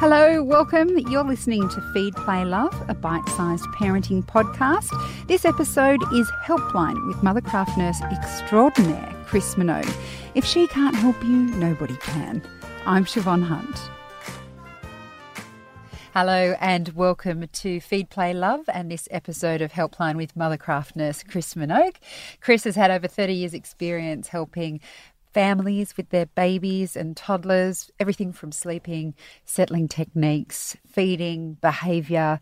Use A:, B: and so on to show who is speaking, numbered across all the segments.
A: Hello, welcome. You're listening to Feed, Play, Love, a bite sized parenting podcast. This episode is Helpline with Mothercraft nurse extraordinaire Chris Minogue. If she can't help you, nobody can. I'm Siobhan Hunt. Hello and welcome to Feed Play Love and this episode of Helpline with Mothercraft nurse Chris Minogue. Chris has had over 30 years experience helping families with their babies and toddlers, everything from sleeping, settling techniques, feeding, behaviour,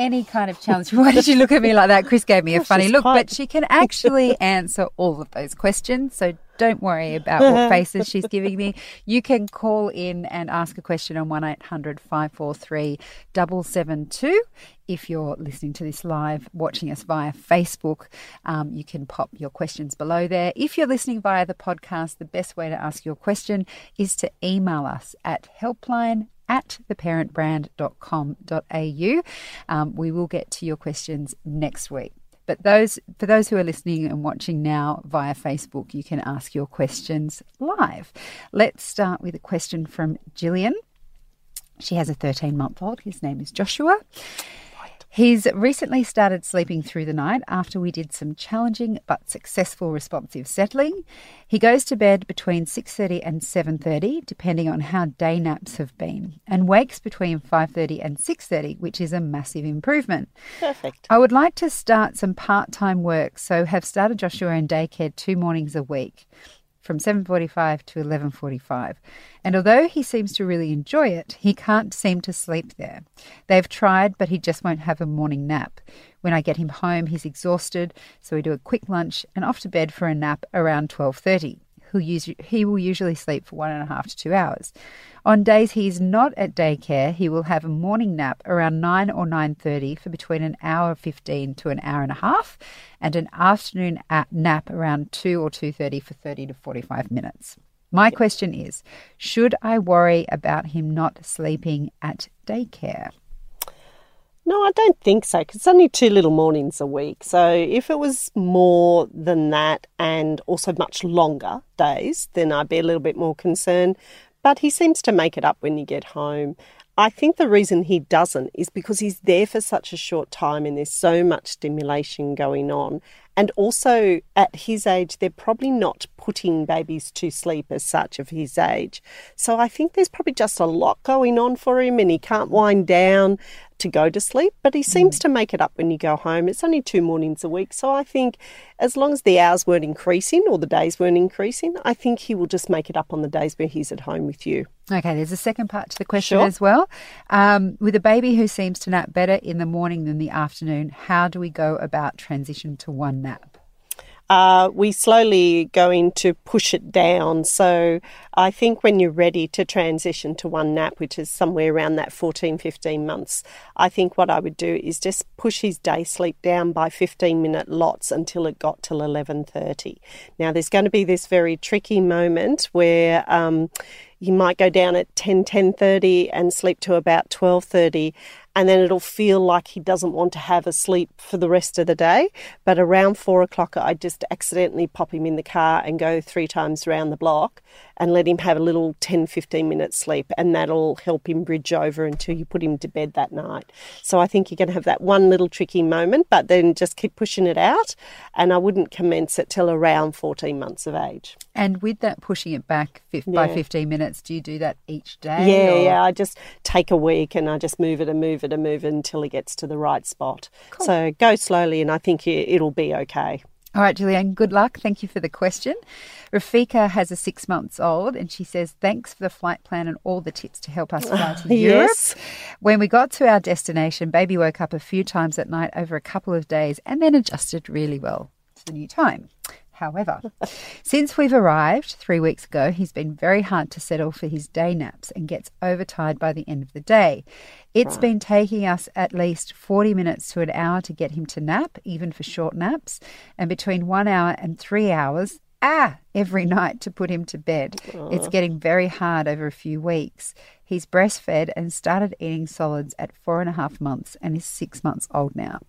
A: any kind of challenge. Why did you look at me like that? Chris gave me a funny look, but she can actually answer all of those questions. So don't worry about what faces she's giving me. You can call in and ask a question on 1 800 543 772. If you're listening to this live, watching us via Facebook, um, you can pop your questions below there. If you're listening via the podcast, the best way to ask your question is to email us at helpline at theparentbrand.com.au. Um, we will get to your questions next week. But those for those who are listening and watching now via Facebook, you can ask your questions live. Let's start with a question from Gillian. She has a 13 month old. His name is Joshua. He's recently started sleeping through the night after we did some challenging but successful responsive settling. He goes to bed between 6:30 and 7:30 depending on how day naps have been and wakes between 5:30 and 6:30 which is a massive improvement.
B: Perfect.
A: I would like to start some part-time work so have started Joshua in daycare 2 mornings a week from 7:45 to 11:45. And although he seems to really enjoy it, he can't seem to sleep there. They've tried, but he just won't have a morning nap. When I get him home, he's exhausted, so we do a quick lunch and off to bed for a nap around 12:30. He'll use, he will usually sleep for one and a half to two hours. On days he's not at daycare, he will have a morning nap around 9 or 9.30 for between an hour 15 to an hour and a half and an afternoon uh, nap around 2 or 2.30 for 30 to 45 minutes. My question is, should I worry about him not sleeping at daycare?
B: No, I don't think so because it's only two little mornings a week. So if it was more than that and also much longer days, then I'd be a little bit more concerned. But he seems to make it up when you get home. I think the reason he doesn't is because he's there for such a short time and there's so much stimulation going on. And also, at his age, they're probably not putting babies to sleep as such of his age. So I think there's probably just a lot going on for him and he can't wind down to go to sleep, but he seems mm. to make it up when you go home. It's only two mornings a week. So I think as long as the hours weren't increasing or the days weren't increasing, I think he will just make it up on the days where he's at home with you.
A: Okay, there's a second part to the question sure. as well. Um, with a baby who seems to nap better in the morning than the afternoon, how do we go about transition to one nap?
B: Uh, we slowly going to push it down. So I think when you're ready to transition to one nap, which is somewhere around that 14, 15 months, I think what I would do is just push his day sleep down by 15 minute lots until it got till 11.30. Now there's going to be this very tricky moment where um, you might go down at 10, 10.30 and sleep to about 12.30 and then it'll feel like he doesn't want to have a sleep for the rest of the day. But around four o'clock, I just accidentally pop him in the car and go three times around the block and let him have a little 10, 15 minute sleep, and that'll help him bridge over until you put him to bed that night. So I think you're going to have that one little tricky moment, but then just keep pushing it out. And I wouldn't commence it till around 14 months of age.
A: And with that pushing it back yeah. by 15 minutes, do you do that each day?
B: Yeah, or? yeah. I just take a week and I just move it and move it and move until he gets to the right spot. Cool. So go slowly, and I think it'll be okay.
A: All right, Julianne, good luck. Thank you for the question. Rafika has a six months old and she says, Thanks for the flight plan and all the tips to help us fly to Europe. Yes. When we got to our destination, baby woke up a few times at night over a couple of days and then adjusted really well to the new time. However, since we've arrived three weeks ago, he's been very hard to settle for his day naps and gets overtired by the end of the day. It's right. been taking us at least 40 minutes to an hour to get him to nap, even for short naps, and between one hour and three hours ah, every night to put him to bed. It's getting very hard over a few weeks. He's breastfed and started eating solids at four and a half months and is six months old now.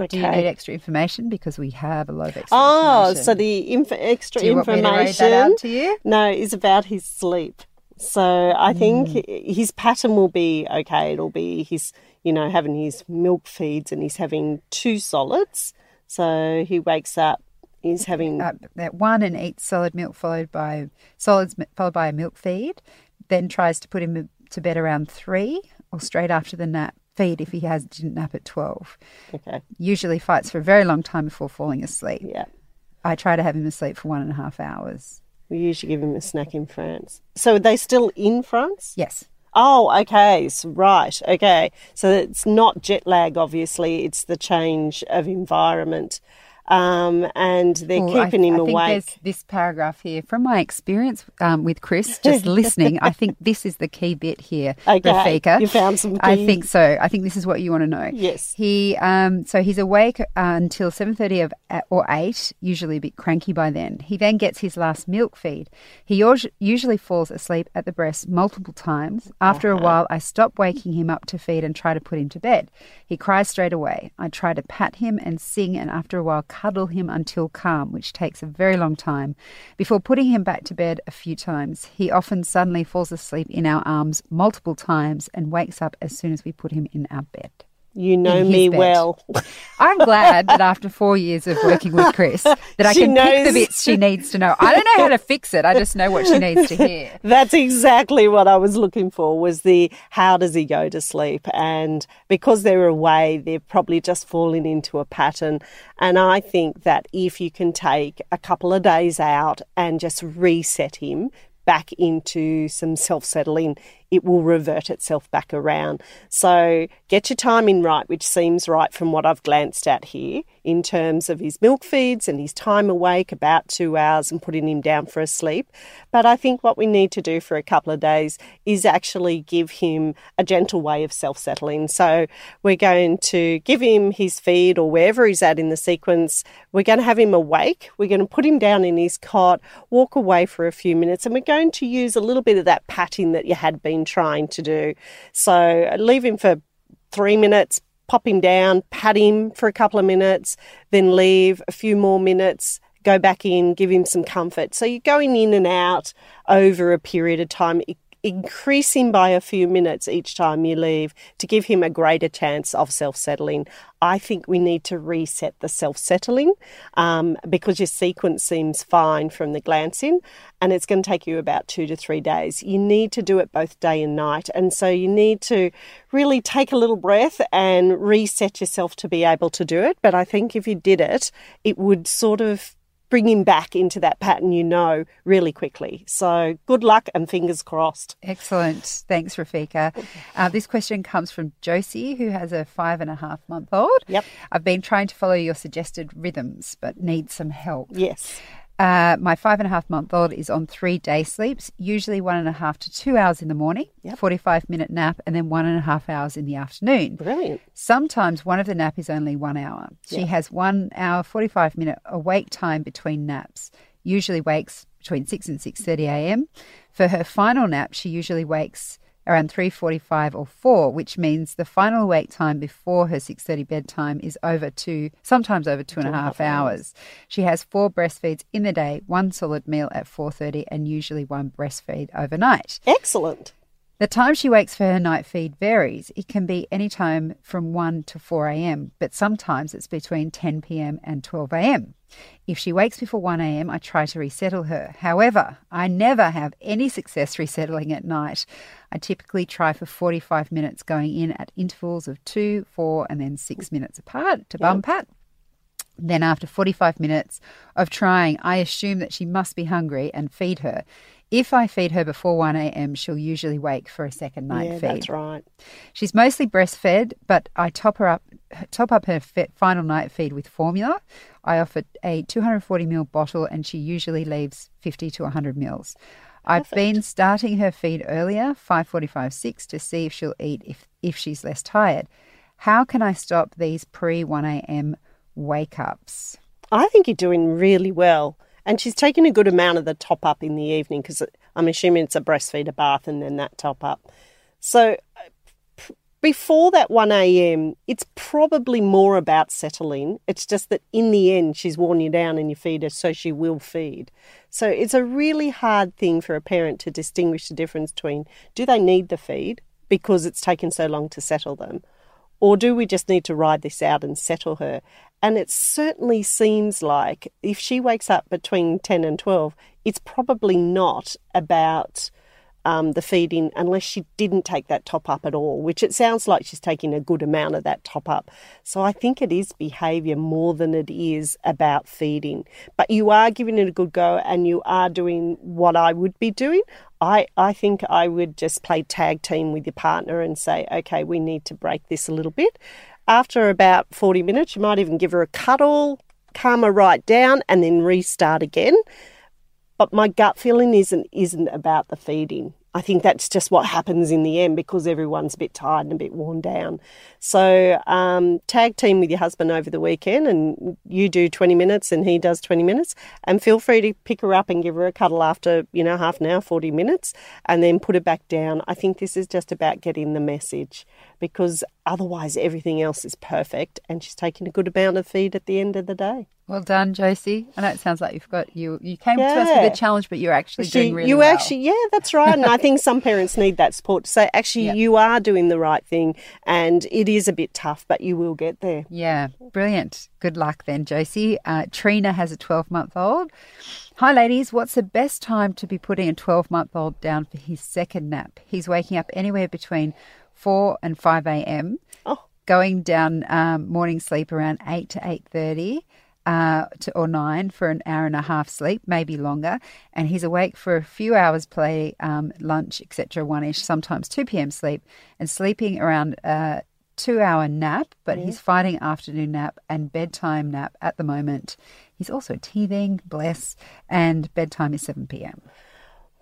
A: Okay. Do you need extra information because we have a lot of extra
B: oh, so the inf- extra information
A: want me to read that out to you?
B: No, is about his sleep. So I think mm. his pattern will be okay. It'll be he's you know having his milk feeds and he's having two solids. So he wakes up, he's having uh,
A: that one and eats solid milk followed by solids followed by a milk feed. Then tries to put him to bed around three or straight after the nap feed if he has didn't nap at twelve.
B: Okay.
A: Usually fights for a very long time before falling asleep.
B: Yeah.
A: I try to have him asleep for one and a half hours.
B: We usually give him a snack in France. So are they still in France?
A: Yes.
B: Oh, okay. So, right. Okay. So it's not jet lag, obviously. It's the change of environment um, and they're well, keeping I, him
A: I think
B: awake.
A: There's this paragraph here from my experience um, with Chris, just listening. I think this is the key bit here,
B: okay.
A: Rafika.
B: You found some.
A: I think so. I think this is what you want to know.
B: Yes.
A: He um, so he's awake uh, until seven thirty of uh, or eight, usually a bit cranky by then. He then gets his last milk feed. He usually falls asleep at the breast multiple times. After uh-huh. a while, I stop waking him up to feed and try to put him to bed. He cries straight away. I try to pat him and sing, and after a while cuddle him until calm, which takes a very long time. Before putting him back to bed a few times, he often suddenly falls asleep in our arms multiple times and wakes up as soon as we put him in our bed.
B: You know me
A: bed.
B: well.
A: I'm glad that after four years of working with Chris, that I she can knows. pick the bits she needs to know. I don't know how to fix it. I just know what she needs to hear.
B: That's exactly what I was looking for. Was the how does he go to sleep? And because they're away, they're probably just falling into a pattern. And I think that if you can take a couple of days out and just reset him back into some self settling, it will revert itself back around. So get your timing right, which seems right from what I've glanced at here in terms of his milk feeds and his time awake, about two hours, and putting him down for a sleep. But I think what we need to do for a couple of days is actually give him a gentle way of self settling. So we're going to give him his feed or wherever he's at in the sequence. We're going to have him awake. We're going to put him down in his cot, walk away for a few minutes, and we're going to use a little bit of that patting that you had been been trying to do. So leave him for three minutes, pop him down, pat him for a couple of minutes, then leave a few more minutes, go back in, give him some comfort. So you're going in and out over a period of time. It increasing by a few minutes each time you leave to give him a greater chance of self settling. I think we need to reset the self settling um, because your sequence seems fine from the glancing and it's going to take you about two to three days. You need to do it both day and night. And so you need to really take a little breath and reset yourself to be able to do it. But I think if you did it, it would sort of bring him back into that pattern you know really quickly. So good luck and fingers crossed.
A: Excellent. Thanks, Rafika. Uh, this question comes from Josie, who has a five and a half month old.
B: Yep.
A: I've been trying to follow your suggested rhythms, but need some help.
B: Yes.
A: Uh, my five and a half month old is on three day sleeps, usually one and a half to two hours in the morning, yep. 45 minute nap, and then one and a half hours in the afternoon.
B: Brilliant.
A: Sometimes one of the nap is only one hour. She yep. has one hour, 45 minute awake time between naps, usually wakes between 6 and 6.30 a.m. For her final nap, she usually wakes around 3.45 or 4 which means the final wake time before her 6.30 bedtime is over two sometimes over two and a half hours. she has four breastfeeds in the day one solid meal at 4.30 and usually one breastfeed overnight.
B: Excellent
A: the time she wakes for her night feed varies. It can be any time from 1 to 4 a.m., but sometimes it's between 10 p.m. and 12 a.m. If she wakes before 1 a.m., I try to resettle her. However, I never have any success resettling at night. I typically try for 45 minutes going in at intervals of 2, 4, and then 6 minutes apart to bum pat. Then, after 45 minutes of trying, I assume that she must be hungry and feed her. If I feed her before 1 a.m., she'll usually wake for a second night
B: yeah,
A: feed.
B: That's right.
A: She's mostly breastfed, but I top her up, top up her final night feed with formula. I offer a 240 ml bottle, and she usually leaves 50 to 100 mils. I've been starting her feed earlier, 5:45, 6, to see if she'll eat if if she's less tired. How can I stop these pre 1 a.m. wake ups?
B: I think you're doing really well. And she's taken a good amount of the top up in the evening because I'm assuming it's a breastfeeder bath and then that top up. So before that 1 a.m., it's probably more about settling. It's just that in the end, she's worn you down and you feed her, so she will feed. So it's a really hard thing for a parent to distinguish the difference between do they need the feed because it's taken so long to settle them, or do we just need to ride this out and settle her? And it certainly seems like if she wakes up between 10 and 12, it's probably not about um, the feeding unless she didn't take that top up at all, which it sounds like she's taking a good amount of that top up. So I think it is behaviour more than it is about feeding. But you are giving it a good go and you are doing what I would be doing. I, I think I would just play tag team with your partner and say, okay, we need to break this a little bit. After about 40 minutes, you might even give her a cuddle, calm her right down, and then restart again. But my gut feeling isn't isn't about the feeding. I think that's just what happens in the end because everyone's a bit tired and a bit worn down. So um, tag team with your husband over the weekend, and you do twenty minutes and he does twenty minutes, and feel free to pick her up and give her a cuddle after you know half an hour, forty minutes, and then put her back down. I think this is just about getting the message because otherwise everything else is perfect, and she's taking a good amount of feed at the end of the day.
A: Well done, Josie. I know it sounds like you've got you. You came yeah. to us with a challenge, but you're actually
B: she,
A: doing really well.
B: you
A: well.
B: actually, yeah, that's right. and I think some parents need that support to say, actually, yep. you are doing the right thing, and it is a bit tough, but you will get there.
A: Yeah, brilliant. Good luck then, Josie. Uh, Trina has a 12 month old. Hi, ladies. What's the best time to be putting a 12 month old down for his second nap? He's waking up anywhere between 4 and 5 a.m.
B: Oh.
A: Going down um, morning sleep around 8 to 8.30 uh, to, or nine for an hour and a half sleep, maybe longer, and he's awake for a few hours play, um, lunch, etc., one ish, sometimes two p.m. sleep, and sleeping around a two hour nap. But he's fighting afternoon nap and bedtime nap at the moment. He's also teething, bless, and bedtime is seven p.m.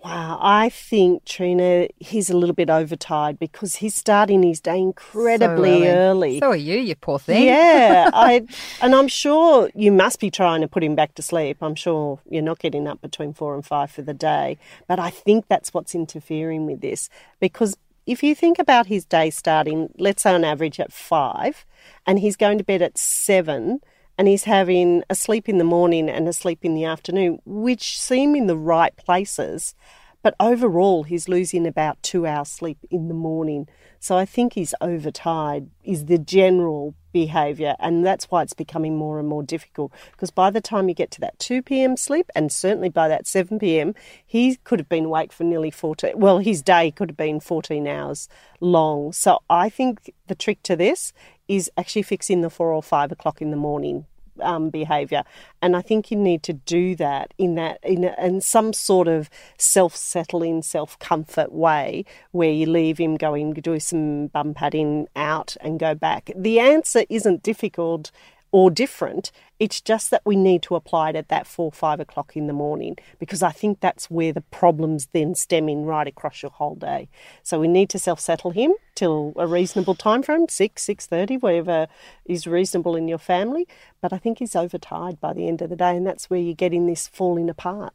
B: Wow, I think Trina, he's a little bit overtired because he's starting his day incredibly
A: so
B: early. early.
A: So are you, you poor thing.
B: Yeah, I and I'm sure you must be trying to put him back to sleep. I'm sure you're not getting up between four and five for the day, but I think that's what's interfering with this because if you think about his day starting, let's say on average at five, and he's going to bed at seven and he's having a sleep in the morning and a sleep in the afternoon, which seem in the right places. But overall, he's losing about two hours sleep in the morning. So I think he's overtired, is the general behaviour. And that's why it's becoming more and more difficult. Because by the time you get to that 2 p.m. sleep, and certainly by that 7 p.m., he could have been awake for nearly 14, well, his day could have been 14 hours long. So I think the trick to this is actually fixing the four or five o'clock in the morning um, behaviour, and I think you need to do that in that in, in some sort of self settling, self comfort way, where you leave him going do some bum padding out and go back. The answer isn't difficult or different. It's just that we need to apply it at that four, five o'clock in the morning because I think that's where the problems then stem in right across your whole day. So we need to self settle him till a reasonable time frame, six, six thirty, whatever is reasonable in your family. But I think he's overtired by the end of the day, and that's where you're getting this falling apart.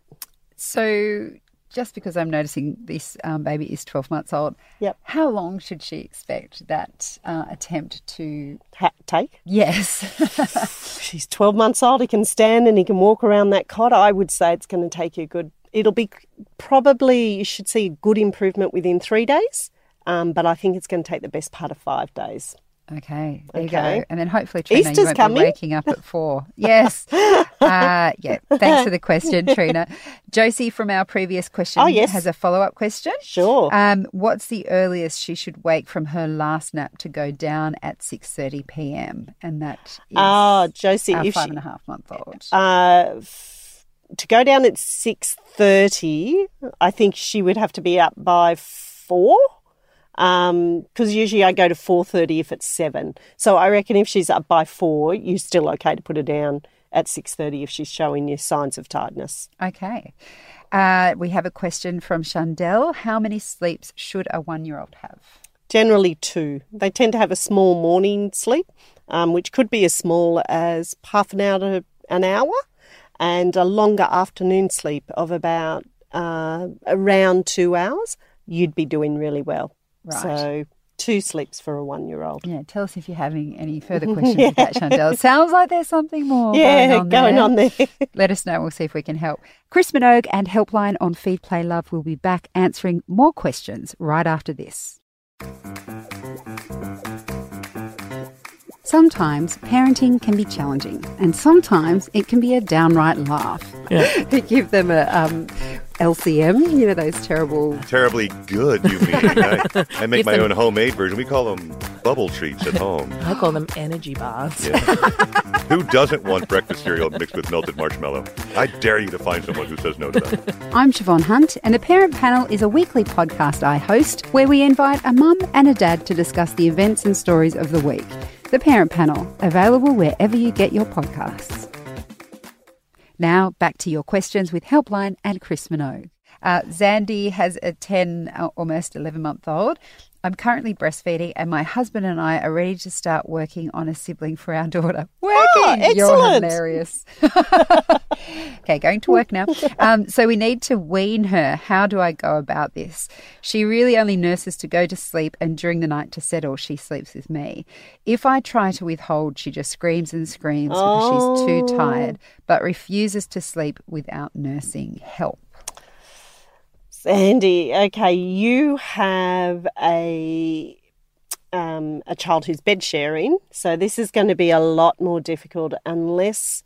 A: So just because I'm noticing this um, baby is 12 months old,
B: yep.
A: how long should she expect that uh, attempt to
B: ha- take?
A: Yes.
B: She's 12 months old. He can stand and he can walk around that cot. I would say it's going to take you a good, it'll be probably, you should see a good improvement within three days. Um, but I think it's going to take the best part of five days.
A: Okay, there okay. you go. And then hopefully, Trina,
B: Easter's
A: you won't
B: coming.
A: be waking up at four. Yes. uh, yeah. Thanks for the question, Trina. Josie from our previous question
B: oh, yes.
A: has a follow up question.
B: Sure.
A: Um, what's the earliest she should wake from her last nap to go down at 6.30 p.m.? And that is
B: oh, Josie,
A: our
B: if
A: five
B: she,
A: and a half month old.
B: Uh, f- to go down at 6.30, I think she would have to be up by four because um, usually I go to 4.30 if it's 7. So I reckon if she's up by 4, you're still okay to put her down at 6.30 if she's showing you signs of tiredness.
A: Okay. Uh, we have a question from Chandel. How many sleeps should a one-year-old have?
B: Generally two. They tend to have a small morning sleep, um, which could be as small as half an hour to an hour, and a longer afternoon sleep of about uh, around two hours. You'd be doing really well.
A: Right.
B: So two sleeps for a one year old.
A: Yeah, tell us if you're having any further questions yeah. about Chantel. Sounds like there's something more
B: yeah,
A: going on
B: going
A: there.
B: On there.
A: Let us know. We'll see if we can help. Chris Minogue and Helpline on Feed Play Love will be back answering more questions right after this. Sometimes parenting can be challenging, and sometimes it can be a downright laugh.
C: Yeah.
A: Give them a um, LCM, you know, those terrible.
D: Terribly good, you mean? I, I make my own homemade version. We call them bubble treats at home.
C: I call them energy bars.
D: Yeah. who doesn't want breakfast cereal mixed with melted marshmallow? I dare you to find someone who says no to that.
A: I'm Siobhan Hunt, and the Parent Panel is a weekly podcast I host where we invite a mum and a dad to discuss the events and stories of the week. The Parent Panel, available wherever you get your podcasts. Now, back to your questions with Helpline and Chris Minogue. Uh, Zandy has a 10, uh, almost 11 month old. I'm currently breastfeeding, and my husband and I are ready to start working on a sibling for our daughter. Working!
B: Oh,
A: You're hilarious. okay, going to work now. Um, so we need to wean her. How do I go about this? She really only nurses to go to sleep, and during the night to settle, she sleeps with me. If I try to withhold, she just screams and screams because she's too
B: Oh.
A: tired, but refuses to sleep without nursing help.
B: Sandy, okay, you have a um, a child who's bed sharing, so this is going to be a lot more difficult unless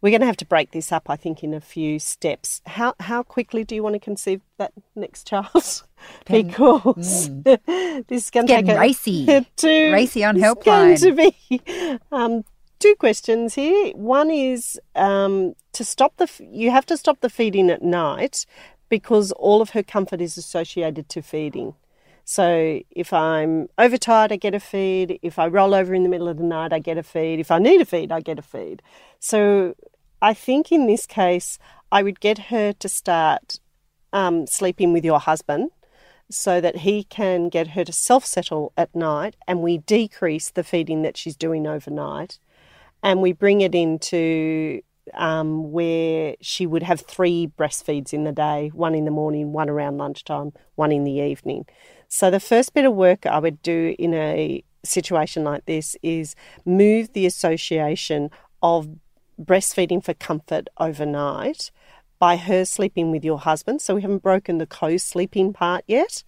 B: we're going to have to break this up. I think in a few steps. How how quickly do you want to conceive that next child? because this is going to a,
A: racy.
B: two,
A: Racy on
B: it's going to be um, two questions here. One is um, to stop the. You have to stop the feeding at night because all of her comfort is associated to feeding. So if I'm overtired, I get a feed. If I roll over in the middle of the night, I get a feed. If I need a feed, I get a feed. So I think in this case, I would get her to start um, sleeping with your husband so that he can get her to self settle at night and we decrease the feeding that she's doing overnight and we bring it into um, where she would have three breastfeeds in the day one in the morning, one around lunchtime, one in the evening. So, the first bit of work I would do in a situation like this is move the association of breastfeeding for comfort overnight by her sleeping with your husband. So we haven't broken the co sleeping part yet.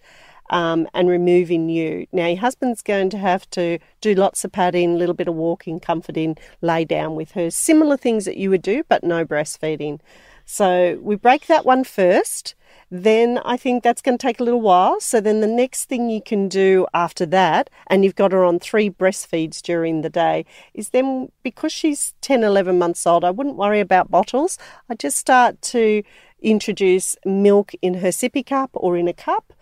B: Um, and removing you. Now, your husband's going to have to do lots of padding, a little bit of walking, comforting, lay down with her. Similar things that you would do, but no breastfeeding. So we break that one first. Then I think that's going to take a little while. So then the next thing you can do after that, and you've got her on three breastfeeds during the day, is then because she's 10, 11 months old, I wouldn't worry about bottles. I just start to introduce milk in her sippy cup or in a cup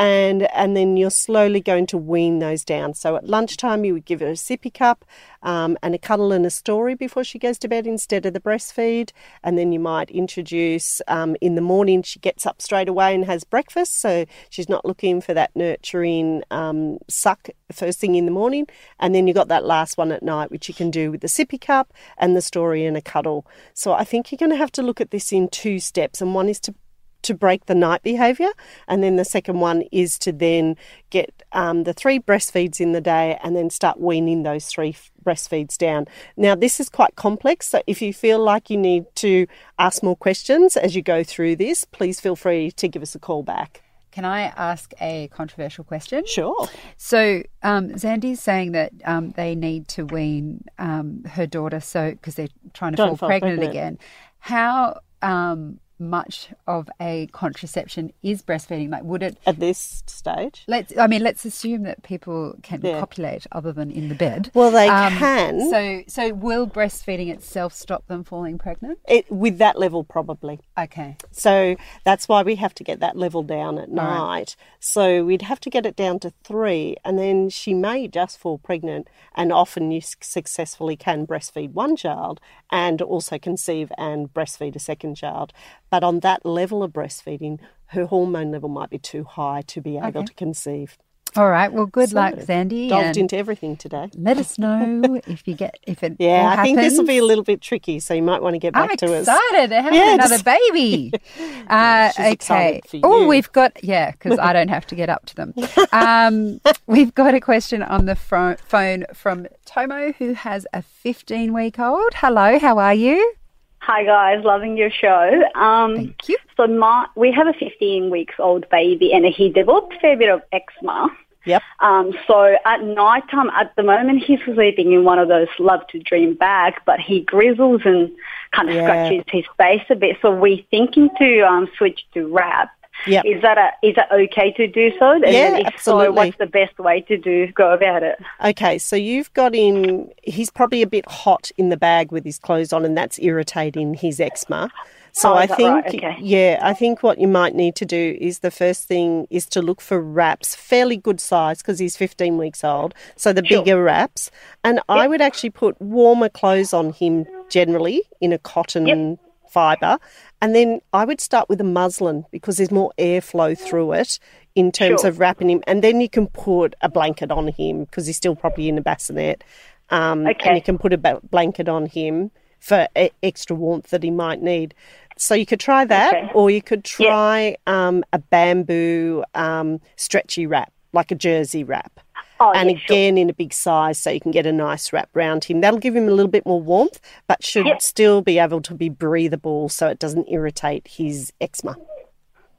B: and and then you're slowly going to wean those down. So at lunchtime, you would give her a sippy cup um, and a cuddle and a story before she goes to bed instead of the breastfeed. And then you might introduce um, in the morning, she gets up straight away and has breakfast, so she's not looking for that nurturing um, suck first thing in the morning. And then you've got that last one at night, which you can do with the sippy cup and the story and a cuddle. So I think you're going to have to look at this in two steps, and one is to to break the night behaviour, and then the second one is to then get um, the three breastfeeds in the day and then start weaning those three f- breastfeeds down. Now, this is quite complex, so if you feel like you need to ask more questions as you go through this, please feel free to give us a call back.
A: Can I ask a controversial question?
B: Sure.
A: So, um, Zandy's saying that um, they need to wean um, her daughter so because they're trying to
B: Don't
A: fall,
B: fall
A: pregnant,
B: pregnant.
A: again. How um, much of a contraception is breastfeeding? Like, would it?
B: At this stage.
A: Let's. I mean, let's assume that people can
B: Yeah.
A: copulate other than in the bed.
B: Well, they
A: Um,
B: can.
A: So, so will breastfeeding itself stop them falling pregnant?
B: It, with that level, probably.
A: Okay.
B: So that's why we have to get that level down at
A: Right.
B: night. So we'd have to get it down to three, and then she may just fall pregnant. And often you successfully can breastfeed one child and also conceive and breastfeed a second child. But on that level of breastfeeding, her hormone level might be too high to be able
A: Okay.
B: to conceive.
A: All right. Well, good
B: So,
A: luck, Sandy.
B: Delved
A: and
B: into everything today.
A: let us know if you get if it.
B: Yeah, I think this will be a little bit tricky, so you might want to get back
A: I'm
B: to us.
A: excited to have
B: Yeah,
A: another
B: just-
A: baby. Uh, okay.
B: excited
A: Oh, we've got yeah, because I don't have to get up to them. Um, we've got a question on the fro- phone from Tomo, who has a 15 week old. Hello, how are you?
E: Hi guys, loving your show. Um,
A: Thank you.
E: so my, we have a 15 weeks old baby and he developed a fair bit of eczema.
B: Yep.
E: Um, so at night time, at the moment, he's sleeping in one of those love to dream bags, but he grizzles and kind of
B: Yeah.
E: scratches his face a bit. So we're thinking to um, switch to wrap.
B: Yep.
E: Is that a, is that okay to do so? And
B: Yeah,
E: if
B: absolutely.
E: so, what's the best way to do go about it?
B: Okay, so you've got him, he's probably a bit hot in the bag with his clothes on, and that's irritating his eczema. So
E: Oh,
B: I think,
E: right? Okay.
B: yeah, I think what you might need to do is the first thing is to look for wraps, fairly good size because he's 15 weeks old. So the
E: Sure.
B: bigger wraps. And I would actually put warmer clothes on him generally in a cotton fibre. And then I would start with a muslin because there's more airflow through it in terms
E: Sure.
B: of wrapping him. And then you can put a blanket on him because he's still probably in a bassinet. Um, And you can put a blanket on him for extra warmth that he might need. So you could try that,
E: Okay.
B: or you could try um, a bamboo um, stretchy wrap, like a jersey wrap.
E: Oh,
B: and
E: yeah, sure.
B: again, in a big size, so you can get a nice wrap round him. That'll give him a little bit more warmth, but should
E: Yep.
B: still be able to be breathable so it doesn't irritate his eczema.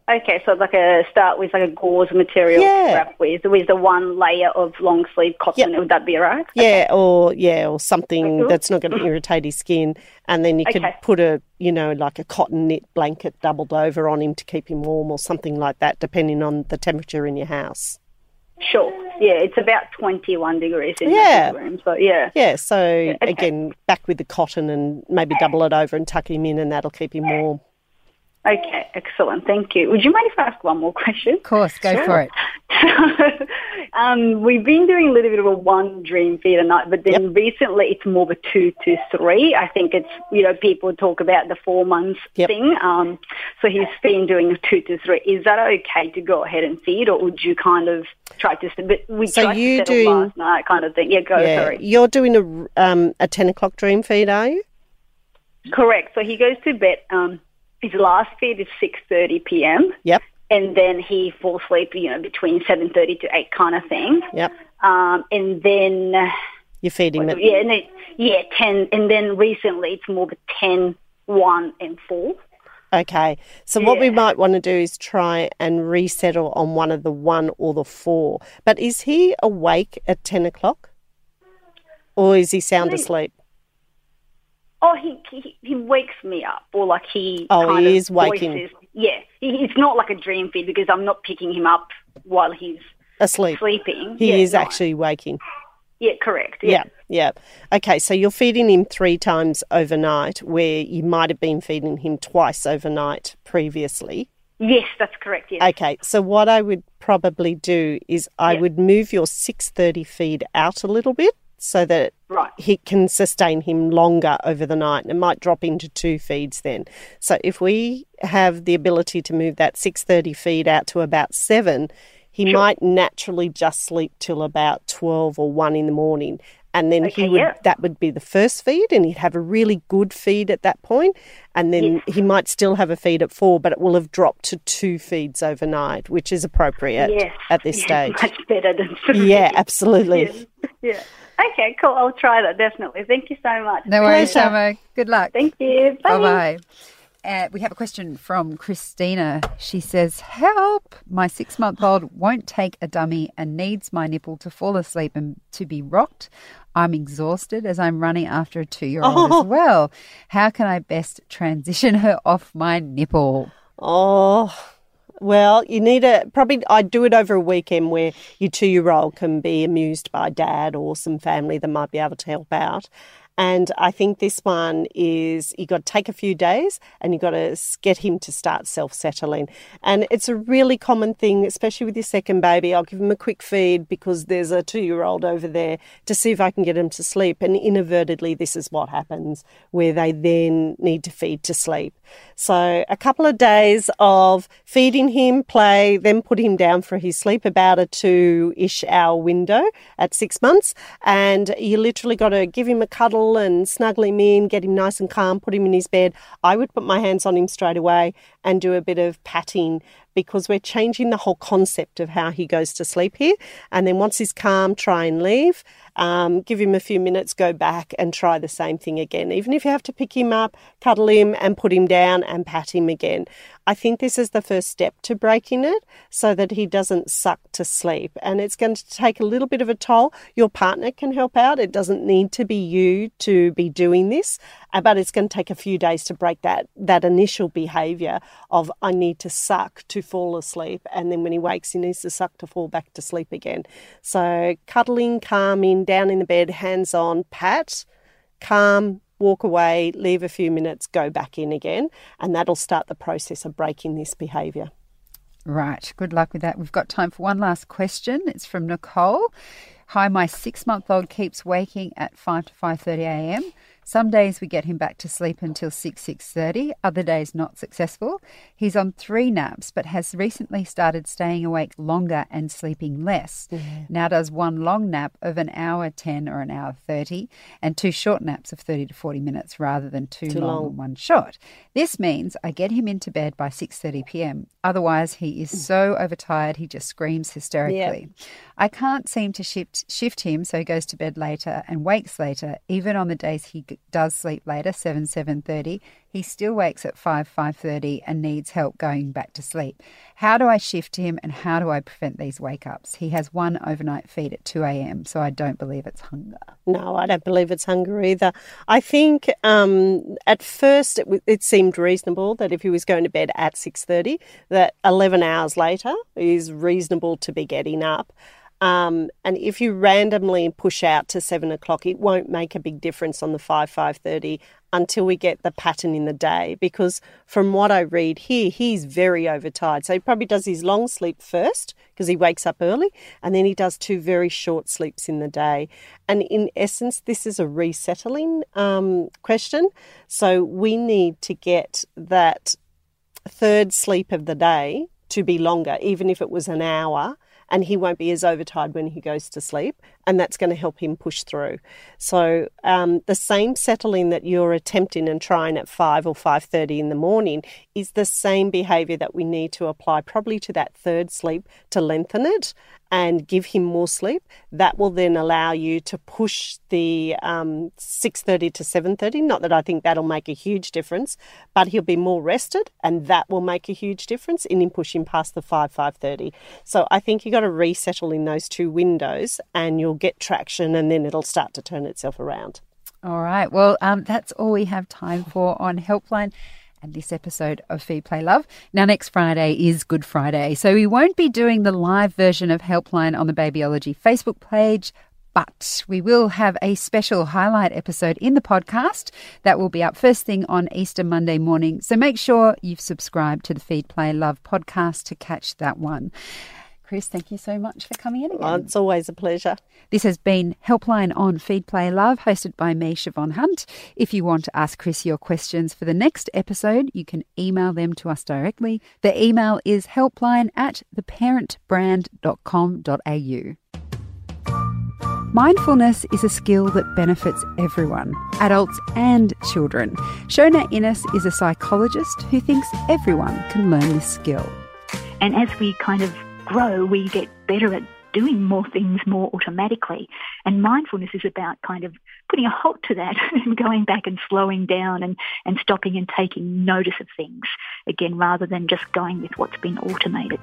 E: Okay, so like a start with like a gauze material
B: Yeah.
E: to wrap with, with the one layer of long sleeve cotton.
B: Yep.
E: Would that be all right?
B: Yeah, or yeah, or something that's not going to irritate his skin, and then you could
E: Okay.
B: put a, you know, like a cotton knit blanket doubled over on him to keep him warm, or something like that, depending on the temperature in your house.
E: Sure. Yeah, it's about 21 degrees in
B: Yeah.
E: the room. So, yeah.
B: Yeah, so
E: okay.
B: again, back with the cotton and maybe double it over and tuck him in, and that'll keep him warm.
E: Okay, excellent. Thank you. Would you mind if I ask one more question?
A: Of course, go for it.
E: Um, we've been doing a little bit of a one dream feed a night, but then recently it's more of a two to three. I think it's, you know, people talk about the four months
B: Yep.
E: thing. Um, so he's been doing a two to three. Is that okay to go ahead and feed, or would you kind of try to, but we
B: So
E: tried
B: you
E: to settle
B: doing-
E: last night kind of thing. Yeah, go,
B: yeah,
E: sorry.
B: you're doing a um, a ten o'clock dream feed, are you?
E: Correct. So he goes to bed. Um, his last feed is six thirty p.m.
B: Yep,
E: and then he falls asleep. You know, between seven thirty to eight, kind of thing.
B: yep.
E: Um, and then
B: You feed him at
E: yeah, and then, yeah, ten. And then recently it's more of a 10, 1, and four.
B: Okay. So what we might want to do is try and resettle on one of the one or the four. But is he awake at ten o'clock, or is he sound asleep?
E: Oh, he, he he wakes me up, or like he.
B: Oh,
E: kind
B: he is waking.
E: voices- Yeah, it's not like a dream feed because I'm not picking him up while he's
B: Asleep.
E: sleeping.
B: He
E: Yeah,
B: is
E: no.
B: actually waking.
E: Yeah, correct.
B: Yeah, yeah. Okay, so you're feeding him three times overnight, where you might have been feeding him twice overnight previously.
E: Yes, that's correct. Yes.
B: Okay, so what I would probably do is I
E: Yeah.
B: would move your six thirty feed out a little bit so that
E: Right.
B: he can sustain him longer over the night and it might drop into two feeds then. So if we have the ability to move that 6:30 feed out to about 7, he might naturally just sleep till about 12 or 1 in the morning and then he would
E: yeah.
B: that would be the first feed and he'd have a really good feed at that point. point and then he might still have a feed at 4 but it will have dropped to two feeds overnight which is appropriate
E: Yes.
B: at this
E: yes,
B: stage.
E: Much better than three.
B: Yeah, absolutely.
E: Yes. Yeah. Okay, cool. I'll try that definitely. Thank you so much.
A: No worries,
B: Pleasure.
A: Tomo. Good luck.
E: Thank you. Bye.
A: Bye bye. Uh, we have a question from Christina. She says, Help! My six month old won't take a dummy and needs my nipple to fall asleep and to be rocked. I'm exhausted as I'm running after a two year old
B: Oh.
A: as well. How can I best transition her off my nipple?
B: Oh, well, you need a probably. I'd do it over a weekend where your two year old can be amused by dad or some family that might be able to help out. And I think this one is you got to take a few days and you got to get him to start self settling. And it's a really common thing, especially with your second baby. I'll give him a quick feed because there's a two year old over there to see if I can get him to sleep. And inadvertently, this is what happens where they then need to feed to sleep. So a couple of days of feeding him, play, then put him down for his sleep about a two ish hour window at six months. And you literally got to give him a cuddle and snuggle him in, get him nice and calm, put him in his bed. I would put my hands on him straight away and do a bit of patting because we're changing the whole concept of how he goes to sleep here. And then once he's calm, try and leave. Um, give him a few minutes, go back and try the same thing again. Even if you have to pick him up, cuddle him, and put him down and pat him again. I think this is the first step to breaking it so that he doesn't suck to sleep. And it's going to take a little bit of a toll. Your partner can help out. It doesn't need to be you to be doing this, but it's going to take a few days to break that, that initial behavior of I need to suck to fall asleep. And then when he wakes, he needs to suck to fall back to sleep again. So cuddling, calming, down in the bed, hands on, pat, calm, walk away, leave a few minutes, go back in again, and that'll start the process of breaking this behaviour.
A: Right. Good luck with that. We've got time for one last question. It's from Nicole. Hi, my six month old keeps waking at 5 to 5.30 a.m. Some days we get him back to sleep until 6 6:30, other days not successful. He's on 3 naps but has recently started staying awake longer and sleeping less. Mm-hmm. Now does one long nap of an hour 10 or an hour 30 and two short naps of 30 to 40 minutes rather than two
B: Too
A: long,
B: long.
A: and one short. This means I get him into bed by 6:30 p.m. Otherwise he is so overtired he just screams hysterically. I can't seem to shift shift him so he goes to bed later and wakes later even on the days he does sleep later 7 7:30 he still wakes at 5 5:30 and needs help going back to sleep how do i shift him and how do i prevent these wake ups he has one overnight feed at 2 a.m so i don't believe it's hunger
B: No, I don't believe it's hunger either. I think um, at first it, w- it seemed reasonable that if he was going to bed at six thirty, that eleven hours later is reasonable to be getting up. Um, and if you randomly push out to seven o'clock, it won't make a big difference on the five five thirty until we get the pattern in the day. Because from what I read here, he's very overtired. So he probably does his long sleep first because he wakes up early, and then he does two very short sleeps in the day. And in essence, this is a resettling um, question. So we need to get that third sleep of the day to be longer, even if it was an hour, and he won't be as overtired when he goes to sleep, and that's going to help him push through. So um, the same settling that you're attempting and trying at five or five thirty in the morning is the same behaviour that we need to apply probably to that third sleep to lengthen it and give him more sleep. That will then allow you to push the um, six thirty to seven thirty. Not that I think that'll make a huge difference, but he'll be more rested, and that will make a huge difference in him pushing past the five five thirty. So I think you got to resettle in those two windows, and you'll get traction, and then it'll start to turn itself around.
A: All right. Well, um, that's all we have time for on Helpline and this episode of Feed Play Love. Now, next Friday is Good Friday, so we won't be doing the live version of Helpline on the Babyology Facebook page. But we will have a special highlight episode in the podcast that will be up first thing on Easter Monday morning. So make sure you've subscribed to the Feed Play Love podcast to catch that one. Chris, thank you so much for coming in again.
B: Oh, it's always a pleasure.
A: This has been Helpline on Feed Play Love, hosted by me, Siobhan Hunt. If you want to ask Chris your questions for the next episode, you can email them to us directly. The email is helpline at theparentbrand.com.au. Mindfulness is a skill that benefits everyone, adults and children. Shona Innes is a psychologist who thinks everyone can learn this skill.
F: And as we kind of grow, we get better at doing more things more automatically. And mindfulness is about kind of putting a halt to that and going back and slowing down and, and stopping and taking notice of things again rather than just going with what's been automated.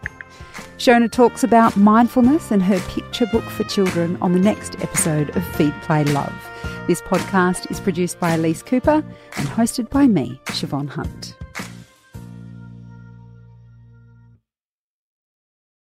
A: Shona talks about mindfulness and her picture book for children on the next episode of Feed Play Love. This podcast is produced by Elise Cooper and hosted by me, Siobhan Hunt.